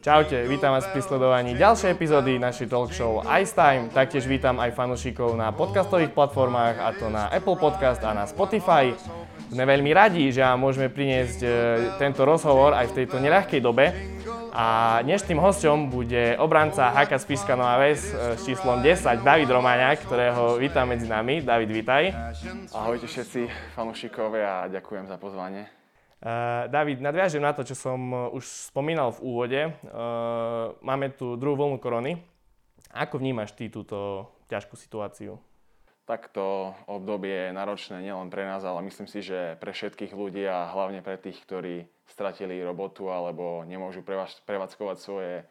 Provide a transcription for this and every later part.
Čaute, vítam vás pri sledovaní ďalšej epizódy našej talk show Ice Time. Taktiež vítam aj fanúšikov na podcastových platformách, a to na Apple Podcast a na Spotify. Sme veľmi radi, že vám môžeme priniesť e, tento rozhovor aj v tejto neľahkej dobe. A dnešným hosťom bude obranca HK Spišská Nová Ves e, s číslom 10, David Romáňák, ktorého vítam medzi nami. David, vítaj. Ahojte všetci fanúšikovia a ďakujem za pozvanie. Uh, David, nadviažem na to, čo som uh, už spomínal v úvode. Uh, máme tu druhú vlnu korony. Ako vnímaš ty túto ťažkú situáciu? Takto obdobie je náročné nielen pre nás, ale myslím si, že pre všetkých ľudí a hlavne pre tých, ktorí stratili robotu alebo nemôžu prevádzkovať svoje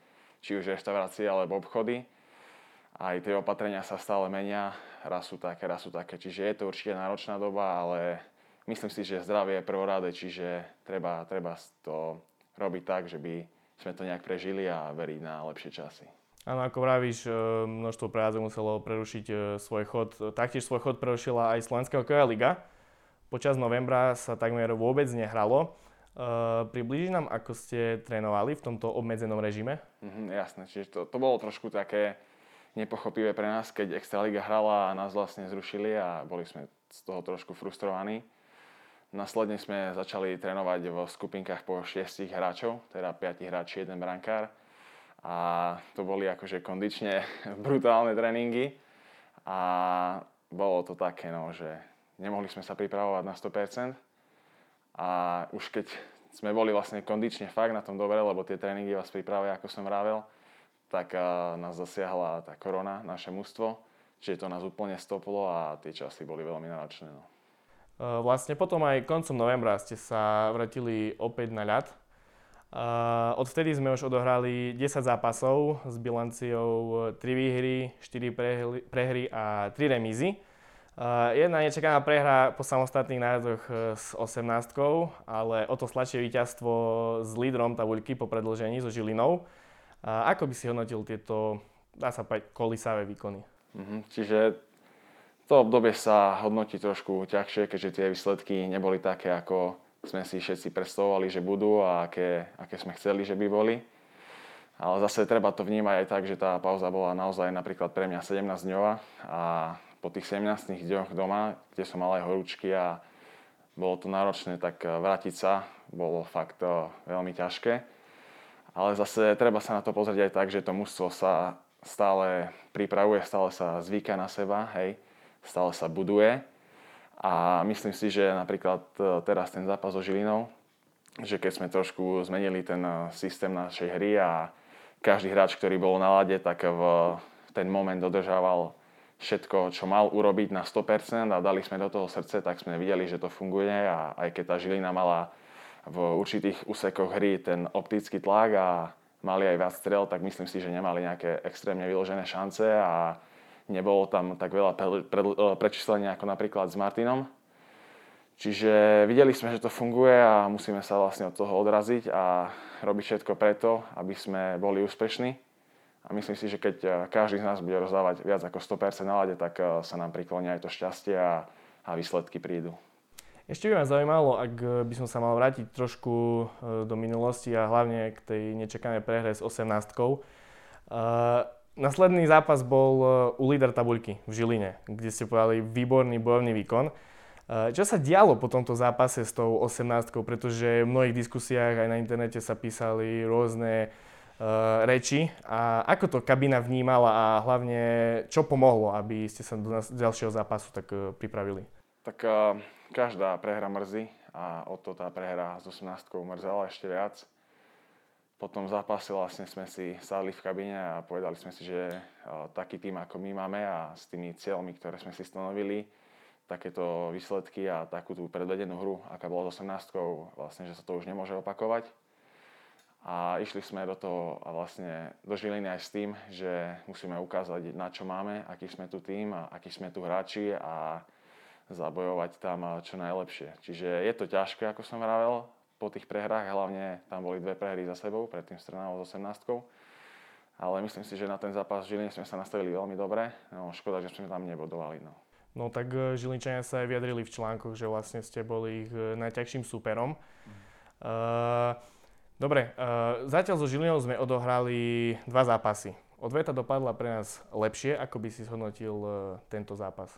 či už reštaurácie alebo obchody. Aj tie opatrenia sa stále menia, raz sú také, raz sú také. Čiže je to určite náročná doba, ale myslím si, že zdravie je prvoráde, čiže treba, treba to robiť tak, že by sme to nejak prežili a veriť na lepšie časy. Áno, ako vravíš, e, množstvo prejazdov muselo prerušiť e, svoj chod. Taktiež svoj chod prerušila aj Slovenská hokejová liga. Počas novembra sa takmer vôbec nehralo. Uh, priblíži nám, ako ste trénovali v tomto obmedzenom režime? Mm, jasné, čiže to, to bolo trošku také nepochopivé pre nás, keď Extraliga hrala a nás vlastne zrušili a boli sme z toho trošku frustrovaní. Následne sme začali trénovať v skupinkách po 6 hráčov, teda 5 hráči, jeden brankár. A to boli akože kondične brutálne tréningy. A bolo to také, no, že nemohli sme sa pripravovať na 100%. A už keď sme boli vlastne kondične fakt na tom dobre, lebo tie tréningy vás pripravia, ako som vravel, tak nás zasiahla tá korona, naše mužstvo. Čiže to nás úplne stoplo a tie časy boli veľmi náročné. No. Eh, vlastne potom aj koncom novembra ste sa vrátili opäť na ľad. Uh, odvtedy sme už odohrali 10 zápasov s bilanciou 3 výhry, 4 prehry, a 3 remízy. Uh, jedna nečakaná prehra po samostatných nájazdoch s 18 ale o to sladšie víťazstvo s lídrom tabuľky po predlžení so Žilinou. Ako by si hodnotil tieto, dá sa povedať, kolisavé výkony? Mm-hmm, čiže to obdobie sa hodnotí trošku ťažšie, keďže tie výsledky neboli také, ako sme si všetci predstavovali, že budú a aké, aké sme chceli, že by boli. Ale zase treba to vnímať aj tak, že tá pauza bola naozaj napríklad pre mňa 17 dňová a po tých 17 dňoch doma, kde som mal aj horúčky a bolo to náročné, tak vrátiť sa bolo fakt eh, veľmi ťažké. Ale zase treba sa na to pozrieť aj tak, že to mužstvo sa stále pripravuje, stále sa zvyká na seba, hej stále sa buduje. A myslím si, že napríklad e, teraz ten zápas so Žilinou, že keď sme trošku zmenili ten e, systém našej hry a každý hráč, ktorý bol na lade, tak v ten moment dodržával všetko, čo mal urobiť na 100% a dali sme do toho srdce, tak sme videli, že to funguje a aj keď tá Žilina mala v určitých úsekoch hry ten optický tlak a mali aj viac strel, tak myslím si, že nemali nejaké extrémne vyložené šance a nebolo tam tak veľa pre, pre, e, prečíslenia ako napríklad s Martinom. Čiže videli sme, že to funguje a musíme sa vlastne od toho odraziť a robiť všetko preto, aby sme boli úspešní. A myslím si, že keď e, každý z nás bude rozdávať viac ako 100% na tak e, sa nám priklonia aj to šťastie a, a výsledky prídu. Ešte by ma zaujímalo, ak by som sa mal vrátiť trošku do minulosti a hlavne k tej nečakanej prehre s 18 Nasledný zápas bol e, u líder tabuľky v Žiline, kde ste povedali výborný bojovný výkon. E, čo sa dialo po tomto zápase s tou 18 pretože v mnohých diskusiách aj na internete sa písali rôzne uh, reči. A ako to kabína vnímala a hlavne čo pomohlo, aby ste sa do ďalšieho zápasu tak pripravili? Tak uh, každá prehra mrzí a o to tá prehra s 18 mrzela ešte viac po tom zápase vlastne sme si sadli v kabíne a povedali sme si, že taký tým ako my máme a s tými cieľmi, ktoré sme si stanovili, takéto výsledky a takú tú predvedenú hru, aká bola s 18 vlastne, že sa to už nemôže opakovať. A išli sme do toho a vlastne do Žiliny aj s tým, že musíme ukázať, na čo máme, aký sme tu tým a akí sme tu hráči a zabojovať tam čo najlepšie. Čiže je to ťažké, ako som vravel, po tých prehrách, hlavne tam boli dve prehry za sebou, predtým s Trnavou s 18 ale myslím si, že na ten zápas v Žiline sme sa nastavili veľmi dobre. No, škoda, že sme tam nebodovali. No. No tak e, Žilinčania sa aj vyjadrili v článkoch, že vlastne ste boli ich e, najťažším súperom. Mm. Uh, Dobre, uh, zatiaľ so Žilinou sme odohrali dva zápasy. Odveta dopadla pre nás lepšie, ako by si zhodnotil uh, tento zápas?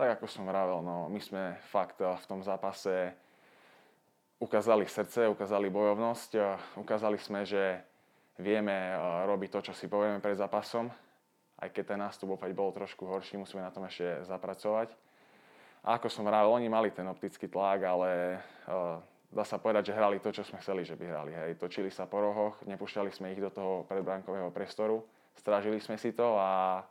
Tak ako som vravel, no, my sme fakt v tom zápase ukázali srdce, ukázali bojovnosť, ukázali sme, že vieme robiť to, čo si povieme pred zápasom. Aj keď ten nástup opäť bol trošku horší, musíme na tom ešte zapracovať. A ako som vravel, oni mali ten optický tlak, ale dá sa povedať, že hrali to, čo sme chceli, že by hrali. Hej. Točili sa po rohoch, nepúšťali sme ich do toho predbránkového priestoru, strážili sme si to a,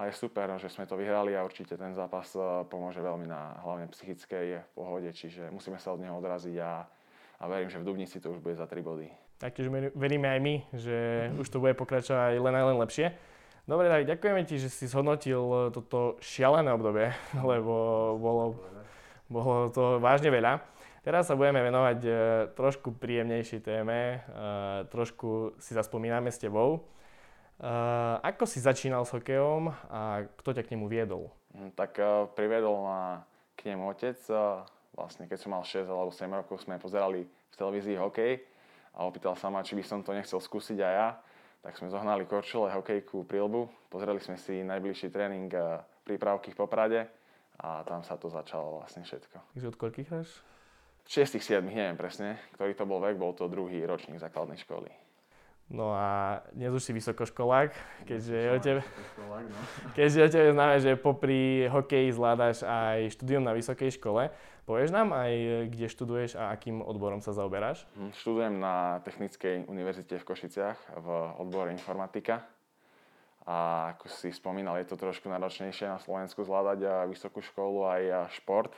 a je super, že sme to vyhrali a určite ten zápas e, pomôže veľmi na hlavne psychickej pohode, čiže musíme sa od neho odraziť a, a verím, že v Dubnici to už bude za 3 body. Taktiež veríme aj my, že už to bude pokračovať len a len lepšie. Dobre, David, ďakujeme ti, že si zhodnotil toto šialené obdobie, lebo bolo, bolo to vážne veľa. Teraz sa budeme venovať e, trošku príjemnejšej téme, e, trošku si zaspomíname s tebou. E, ako si začínal s hokejom a kto ťa k nemu viedol? Hm, tak priviedol ma k nemu otec. Vlastne keď som mal 6 alebo 7 rokov, sme pozerali v televízii hokej a opýtal sa ma, či by som to nechcel skúsiť aj ja. Tak sme zohnali korčule, hokejku, prilbu, pozreli sme si najbližší tréning prípravky v Poprade a tam sa to začalo vlastne všetko. Takže od koľkých hráš? 6 7 neviem presne, ktorý to bol vek, bol to druhý ročník základnej školy. No a dnes už si vysokoškolák, keďže o tebe, no. keďže o tebe známe, že popri hokeji zvládaš aj štúdium na vysokej škole. Povieš nám aj, kde študuješ a akým odborom sa zaoberáš? Hm, študujem na Technickej univerzite v Košiciach v odbore informatika. A ako si spomínal, je to trošku náročnejšie na Slovensku zvládať vysokú školu aj šport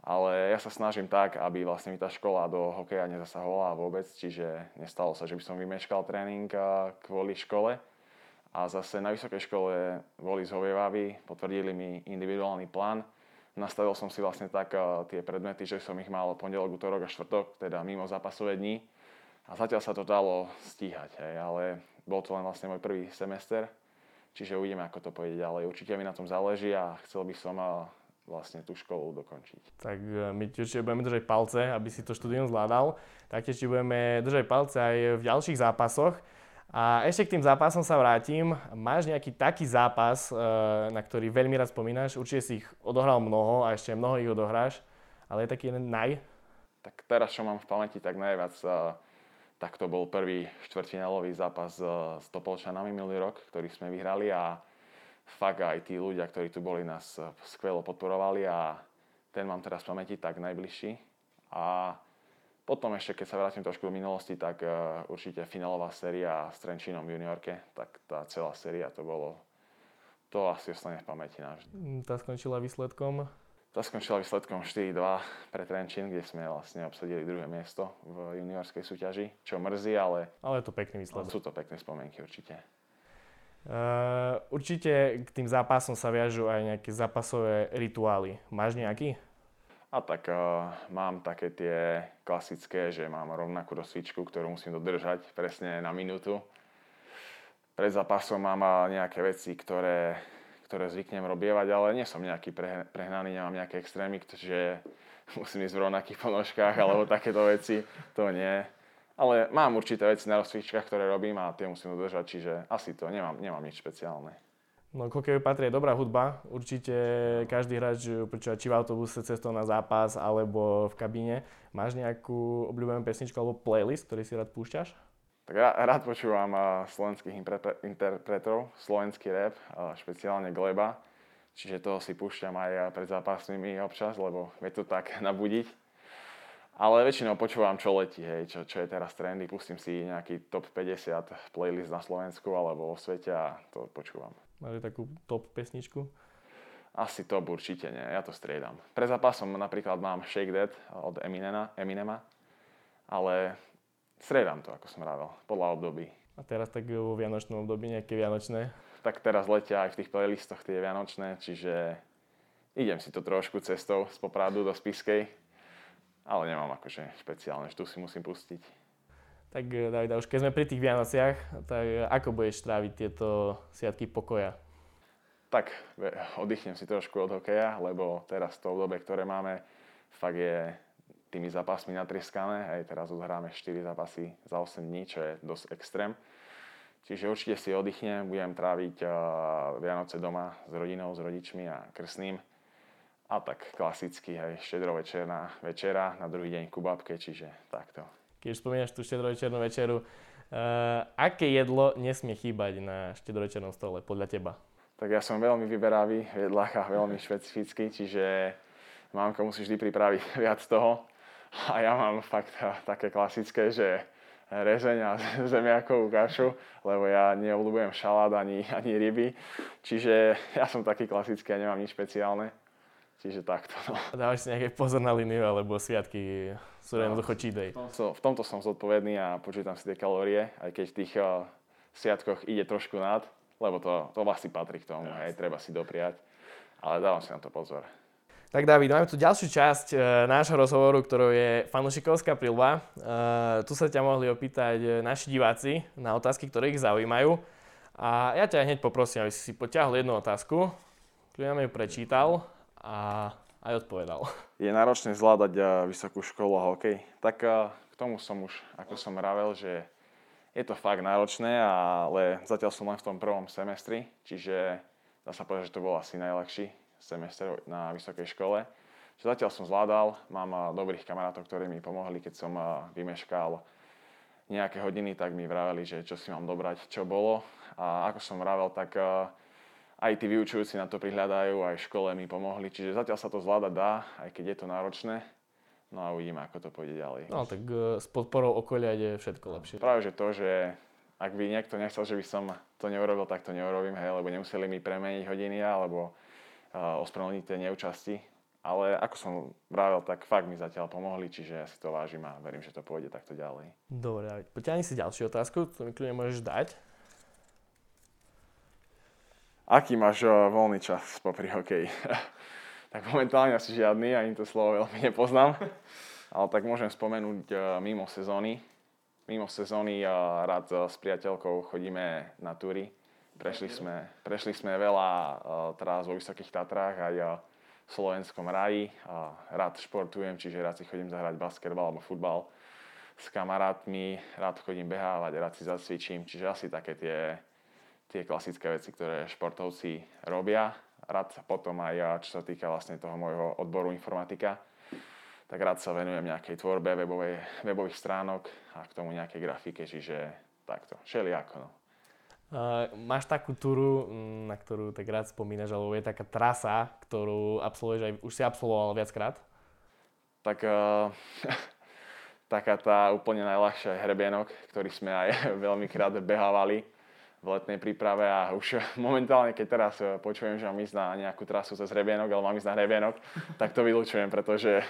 ale ja sa snažím tak, aby vlastne mi tá škola do hokeja nezasahovala vôbec, čiže nestalo sa, že by som vymeškal tréning kvôli škole. A zase na vysokej škole boli zhovievaví, potvrdili mi individuálny plán. Nastavil som si vlastne tak tie predmety, že som ich mal pondelok, útorok a štvrtok, teda mimo zápasové dni. A zatiaľ sa to dalo stíhať, hej, ale bol to len vlastne môj prvý semester, čiže uvidíme, ako to pôjde ďalej. Určite mi na tom záleží a chcel by som vlastne tú školu dokončiť. Tak e, my ti určite budeme držať palce, aby si to štúdium zvládal. Taktiež ti budeme držať palce aj v ďalších zápasoch. A ešte k tým zápasom sa vrátim. Máš nejaký taký zápas, e, na ktorý veľmi rád spomínaš? Určite si ich odohral mnoho a ešte mnoho ich odohráš. Ale je taký jeden naj? Tak teraz, čo mám v pamäti, tak najviac e, tak to bol prvý štvrťfinálový zápas s Topolčanami minulý rok, ktorý sme vyhrali a fakt aj tí ľudia, ktorí tu boli, nás skvelo podporovali a ten mám teraz v pamäti tak najbližší. A potom ešte, keď sa vrátim trošku do minulosti, tak uh, určite finálová séria s Trenčínom v juniorke, tak tá celá séria to bolo, to asi ostane v pamäti navždy. Mm, tá skončila výsledkom? Tá skončila výsledkom 4-2 pre Trenčín, kde sme vlastne obsadili druhé miesto v juniorskej súťaži, čo mrzí, ale... Ale je to pekný výsledok. Sú to pekné spomienky určite. Uh, určite k tým zápasom sa viažú aj nejaké zápasové rituály. Máš nejaký? A tak uh, mám také tie klasické, že mám rovnakú rozcvičku, ktorú musím dodržať presne na minútu. Pred zápasom mám nejaké veci, ktoré, ktoré zvyknem robievať, ale nie som nejaký pre, prehnaný, nemám nejaké extrémy, že musím ísť v rovnakých ponožkách alebo takéto veci. To nie. Ale mám určité veci na rozcvičkách, ktoré robím a tie musím udržať, čiže asi to, nemám, nemám nič špeciálne. No k hokeju patrí dobrá hudba. Určite každý hráč počúva či v autobuse cestou na zápas alebo v kabíne. Máš nejakú obľúbenú pesničku alebo playlist, ktorý si rád púšťaš? Tak rád počúvam slovenských interpretov, slovenský rap, špeciálne Gleba. Čiže toho si púšťam aj pred zápasmi občas, lebo vie to tak nabudiť. Ale väčšinou počúvam, čo letí, hej, čo, čo je teraz trendy. Pustím si nejaký top 50 playlist na Slovensku alebo vo svete a to počúvam. Máte takú top pesničku? Asi top určite nie, ja to striedam. Pre zápasom napríklad mám Shake That od Eminema, Eminema ale striedam to, ako som rával, podľa období. A teraz tak vo vianočnom období nejaké vianočné? Tak teraz letia aj v tých playlistoch tie vianočné, čiže idem si to trošku cestou z Popradu do Spiskej ale nemám akože špeciálne, že tu si musím pustiť. Tak eh, Davida, už keď sme pri tých Vianociach, tak eh, ako budeš tráviť tieto sviatky pokoja? Tak oddychnem si trošku od hokeja, lebo teraz to obdobie, ktoré máme, fakt je tými zápasmi natrieskané. Hej, teraz odhráme 4 zápasy za 8 dní, čo je dosť extrém. Čiže určite si oddychnem, budem tráviť uh, Vianoce doma s rodinou, s rodičmi a krsným. A tak klasicky, hej, štedrovečerná večera, na druhý deň ku babke, čiže takto. Keď spomínaš tú štedrovečernú večeru, uh, aké jedlo nesmie chýbať na štedrovečernom stole podľa teba? Tak ja som veľmi vyberavý v jedlách a veľmi špecifický, čiže mamka musí vždy pripraviť viac toho. A ja mám fakt také klasické, že rezeň a zemiakovú kašu, lebo ja neobľúbujem šalát ani, ani ryby. Čiže ja som taký klasický a nemám nič špeciálne. Čiže takto. No. Dávaš si nejaké pozor na líniu, alebo sviatky sú no, jednoducho cheat day? So, v tomto som zodpovedný a počítam si tie kalórie, aj keď v tých uh, sviatkoch ide trošku nad, lebo to, to vlastne patrí k tomu, hej, treba si dopriať. Ale dávam si na to pozor. Tak David, máme tu ďalšiu časť e, nášho rozhovoru, ktorou je fanúšikovská prilba. E, tu sa ťa mohli opýtať naši diváci na otázky, ktoré ich zaujímajú. A ja ťa hneď poprosím, aby si si poťahol jednu otázku, ktorú ju prečítal a aj odpovedal. Je náročné zvládať e, vysokú školu a hokej. Tak e, k tomu som už, ako som ravel, že je to fakt náročné, ale zatiaľ som len v tom prvom semestri, čiže dá sa povedať, že to bol asi najľahší semester na vysokej škole. Čiže zatiaľ som zvládal, mám dobrých kamarátov, ktorí mi pomohli, keď som vymeškal nejaké hodiny, tak mi vraveli, že čo si mám dobrať, čo bolo. A ako som vravel, tak aj tí vyučujúci na to prihľadajú, aj škole mi pomohli. Čiže zatiaľ sa to zvládať dá, aj keď je to náročné. No a uvidíme, ako to pôjde ďalej. No tak e, s podporou okolia je všetko lepšie. Práve že to, že ak by niekto nechcel, že by som to neurobil, tak to neurobím, hej, lebo nemuseli mi premeniť hodiny alebo ospravedlniť tie neúčasti. Ale ako som vravel, tak fakt mi zatiaľ pomohli, čiže ja si to vážim a verím, že to pôjde takto ďalej. Dobre, poďme si ďalšiu otázku, ktorú mi kľudne môžeš dať. Aký máš uh, voľný čas popri hokeji? tak momentálne asi žiadny, ani to slovo veľmi nepoznám. Ale tak môžem spomenúť uh, mimo sezóny. Mimo sezóny uh, rád s priateľkou chodíme na túry Prešli sme, prešli sme veľa teraz vo Vysokých Tatrách aj v slovenskom raji. Rád športujem, čiže rád si chodím zahrať basketbal alebo futbal s kamarátmi, rád chodím behávať, rád si zacvičím, čiže asi také tie, tie klasické veci, ktoré športovci robia. Rád potom aj, čo sa týka vlastne toho môjho odboru informatika, tak rád sa venujem nejakej tvorbe webovej, webových stránok a k tomu nejakej grafike, čiže takto, všelijako. No. Uh, máš takú túru, mm, na ktorú tak rád spomínaš, alebo je taká trasa, ktorú absolvuješ aj, už si absolvoval viackrát? Tak uh, taká tá úplne najľahšia je hrebienok, ktorý sme aj veľmi krát behávali v letnej príprave a už momentálne, keď teraz eh, počujem, že mám ísť na nejakú trasu cez hrebienok, ale mám ísť na hrebienok, tak to vylúčujem, pretože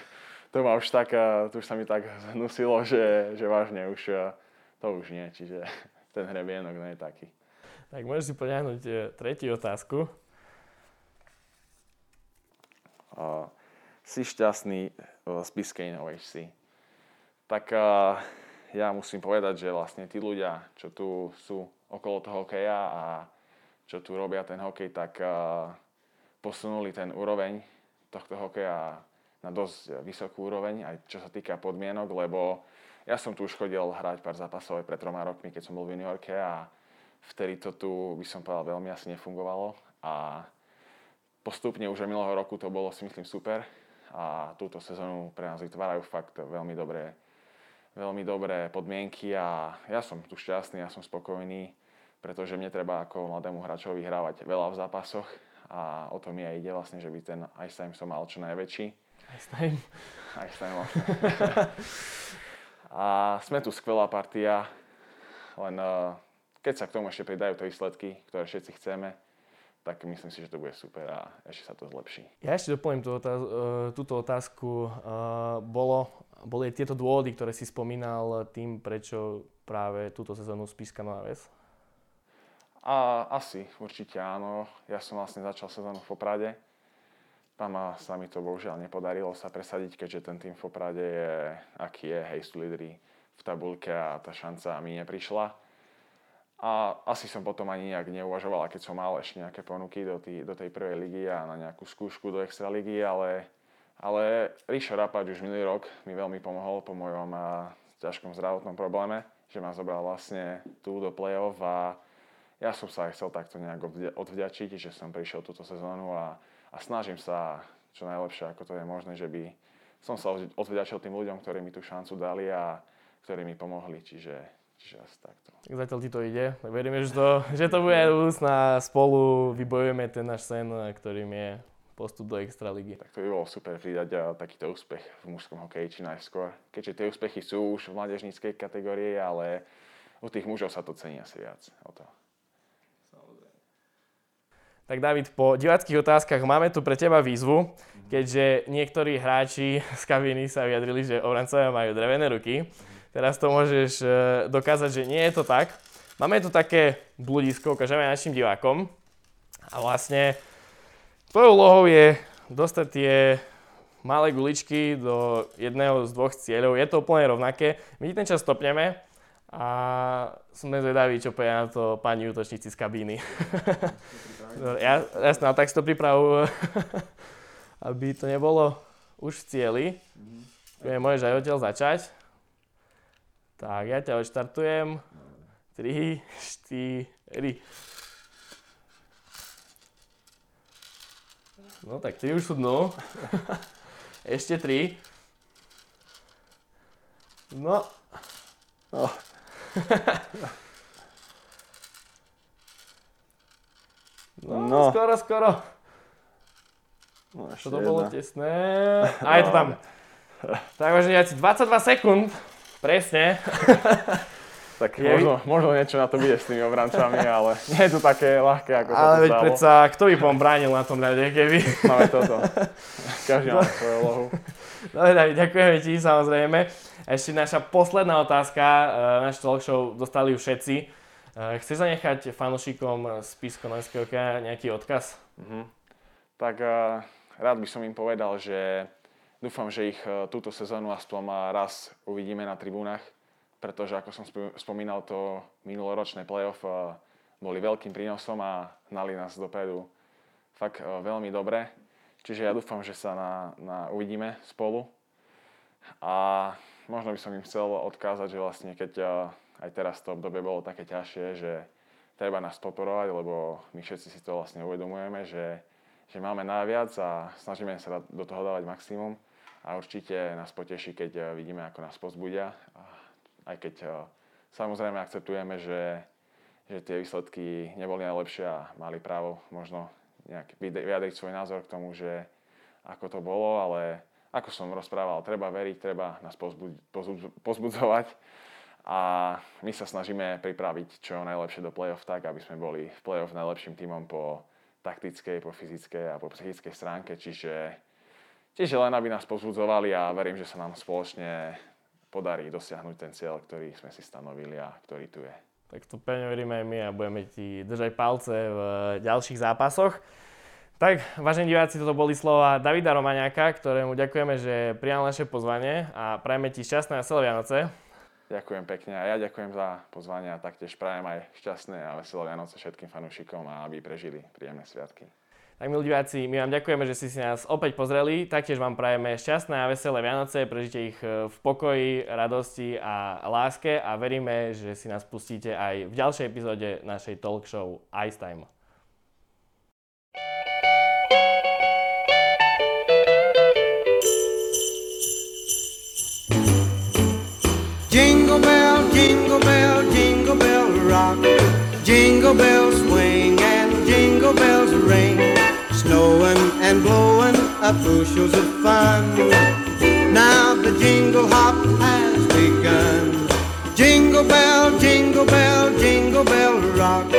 to ma už tak, to už sa mi tak znusilo, že, že vážne už to už nie, čiže ten hrebienok nie je taký. Tak môžeš si poňahnuť e, tretiu otázku. Uh, si šťastný z Biscayne OHC. Tak uh, ja musím povedať, že vlastne tí ľudia, čo tu sú okolo toho hokeja a čo tu robia ten hokej, tak uh, posunuli ten úroveň tohto hokeja na dosť vysokú úroveň, aj čo sa týka podmienok, lebo ja som tu už chodil hrať pár zápasov aj pred troma rokmi, keď som bol v juniorke a Vtedy to tu, by som povedal, veľmi asi nefungovalo. A postupne už aj minulého roku to bolo si myslím super. A túto sezónu pre nás vytvárajú fakt veľmi dobré, veľmi dobré podmienky a ja som tu šťastný, ja som spokojný, pretože mne treba ako mladému hráčovi hrávať veľa v zápasoch a o to mi aj ide vlastne, že by ten ice time som mal čo najväčší. Ice time? Ice time vlastne. a sme tu skvelá partia, len uh, keď sa k tomu ešte pridajú tie výsledky, ktoré všetci chceme, tak myslím si, že to bude super a ešte sa to zlepší. Ja ešte doplním tú otáz- e, túto otázku. E, bolo, boli tieto dôvody, ktoré si spomínal tým, prečo práve túto sezónu Spiska Nová Ves? A, asi, určite áno. Ja som vlastne začal sezónu v Poprade. Tam sa mi to bohužiaľ nepodarilo sa presadiť, keďže ten tým v Poprade je, aký je, hej, sú lídry v tabulke a tá šanca mi neprišla a asi som potom ani nejak neuvažoval, keď som mal ešte nejaké ponuky do, tý, do tej prvej ligy a na nejakú skúšku do extra ligy, ale Ale Ríšo Rapač už minulý rok mi veľmi pomohol po mojom ťažkom zdravotnom probléme, že ma zobral vlastne tu do play-off a ja som sa aj chcel takto nejak odvďačiť, že som prišiel túto sezónu a, a snažím sa čo najlepšie, ako to je možné, že by som sa odvďačil tým ľuďom, ktorí mi tú šancu dali a ktorí mi pomohli, čiže, čiže asi takto. Tak zatiaľ ti to ide, tak veríme, že to, že to bude úsna spolu vybojujeme ten náš sen, ktorým je postup do Extraligy. Tak to by bolo super pridať takýto úspech v mužskom hokeji či najskôr. Keďže tie úspechy sú už v mládežníckej kategórii, ale u tých mužov sa to cení asi viac. O to. Tak David, po diváckých otázkach máme tu pre teba výzvu, keďže niektorí hráči z kabiny sa vyjadrili, že obrancovia majú drevené ruky. Teraz to môžeš e, dokázať, že nie je to tak. Máme tu také bludisko, ukážeme našim divákom. A vlastne tvojou úlohou je dostať tie malé guličky do jedného z dvoch cieľov. Je to úplne rovnaké. My ten čas stopneme a sme zvedaví, čo povie na to pani útočníci z kabíny. ja, jasné, ale tak si to priprav, aby to nebolo už v cieli. Mm-hmm. Môžeš aj odtiaľ začať. Tak, ja ťa odštartujem. 3, 4. No tak 3 už sú dnu. Ešte 3. No. No. No, no. skoro, skoro. No, to bolo tesné. A je to tam. Tak vážne, 22 sekúnd. Presne. Tak je možno, možno niečo na to bude s tými obrancami, ale nie je to také ľahké, ako ale to veď predsa, kto by pom bránil na tom ľade, keby... Máme toto. Každý má svoju úlohu. Dobre, David, ďakujeme ti, samozrejme. Ešte naša posledná otázka, e, náš talk show dostali už všetci. Eh, chceš zanechať fanúšikom z Písko-Norského kraja nejaký odkaz? Uh-huh. Tak uh, rád by som im povedal, že dúfam, že ich túto sezónu aspoň raz uvidíme na tribúnach, pretože ako som sp- spomínal, to minuloročné playoff uh, boli veľkým prínosom a hnali nás dopredu fakt uh, veľmi dobre. Čiže ja dúfam, že sa na, na uvidíme spolu. A možno by som im chcel odkázať, že vlastne keď uh, aj teraz to obdobie bolo také ťažšie, že treba nás podporovať, lebo my všetci si to vlastne uvedomujeme, že, že máme najviac a snažíme sa do toho dávať maximum a určite nás poteší, keď eh, vidíme, ako nás pozbudia. Aj keď eh, samozrejme akceptujeme, že, že tie výsledky neboli najlepšie a mali právo možno nejak vyjadriť svoj názor k tomu, že ako to bolo, ale ako som rozprával, treba veriť, treba nás pozbudzovať. A my sa snažíme pripraviť čo najlepšie do play-off tak, aby sme boli v play-off najlepším tímom po taktickej, po fyzickej a po psychickej stránke, čiže, čiže len aby nás pozbudzovali a verím, že sa nám spoločne podarí dosiahnuť ten cieľ, ktorý sme si stanovili a ktorý tu je. Tak to pevne veríme aj my a budeme ti držať palce v ďalších zápasoch. Tak, vážení diváci, toto boli slova Davida Romaňáka, ktorému ďakujeme, že prijal naše pozvanie a prajeme ti šťastné a celé Vianoce. Ďakujem pekne a ja ďakujem za pozvanie a taktiež prajem aj šťastné a veselé Vianoce všetkým fanúšikom a aby prežili príjemné sviatky. Tak milí diváci, my vám ďakujeme, že ste si nás opäť pozreli. Taktiež vám prajeme šťastné a veselé Vianoce, prežite ich e, v pokoji, radosti a láske a veríme, že si nás pustíte aj v ďalšej epizóde našej talk show Ice Time. Jingle bell, jingle bell, jingle bell rock. Jingle bells swing bushels of fun. Now the jingle hop has begun. Jingle bell, jingle bell, jingle bell rock.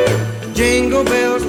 Jingle bell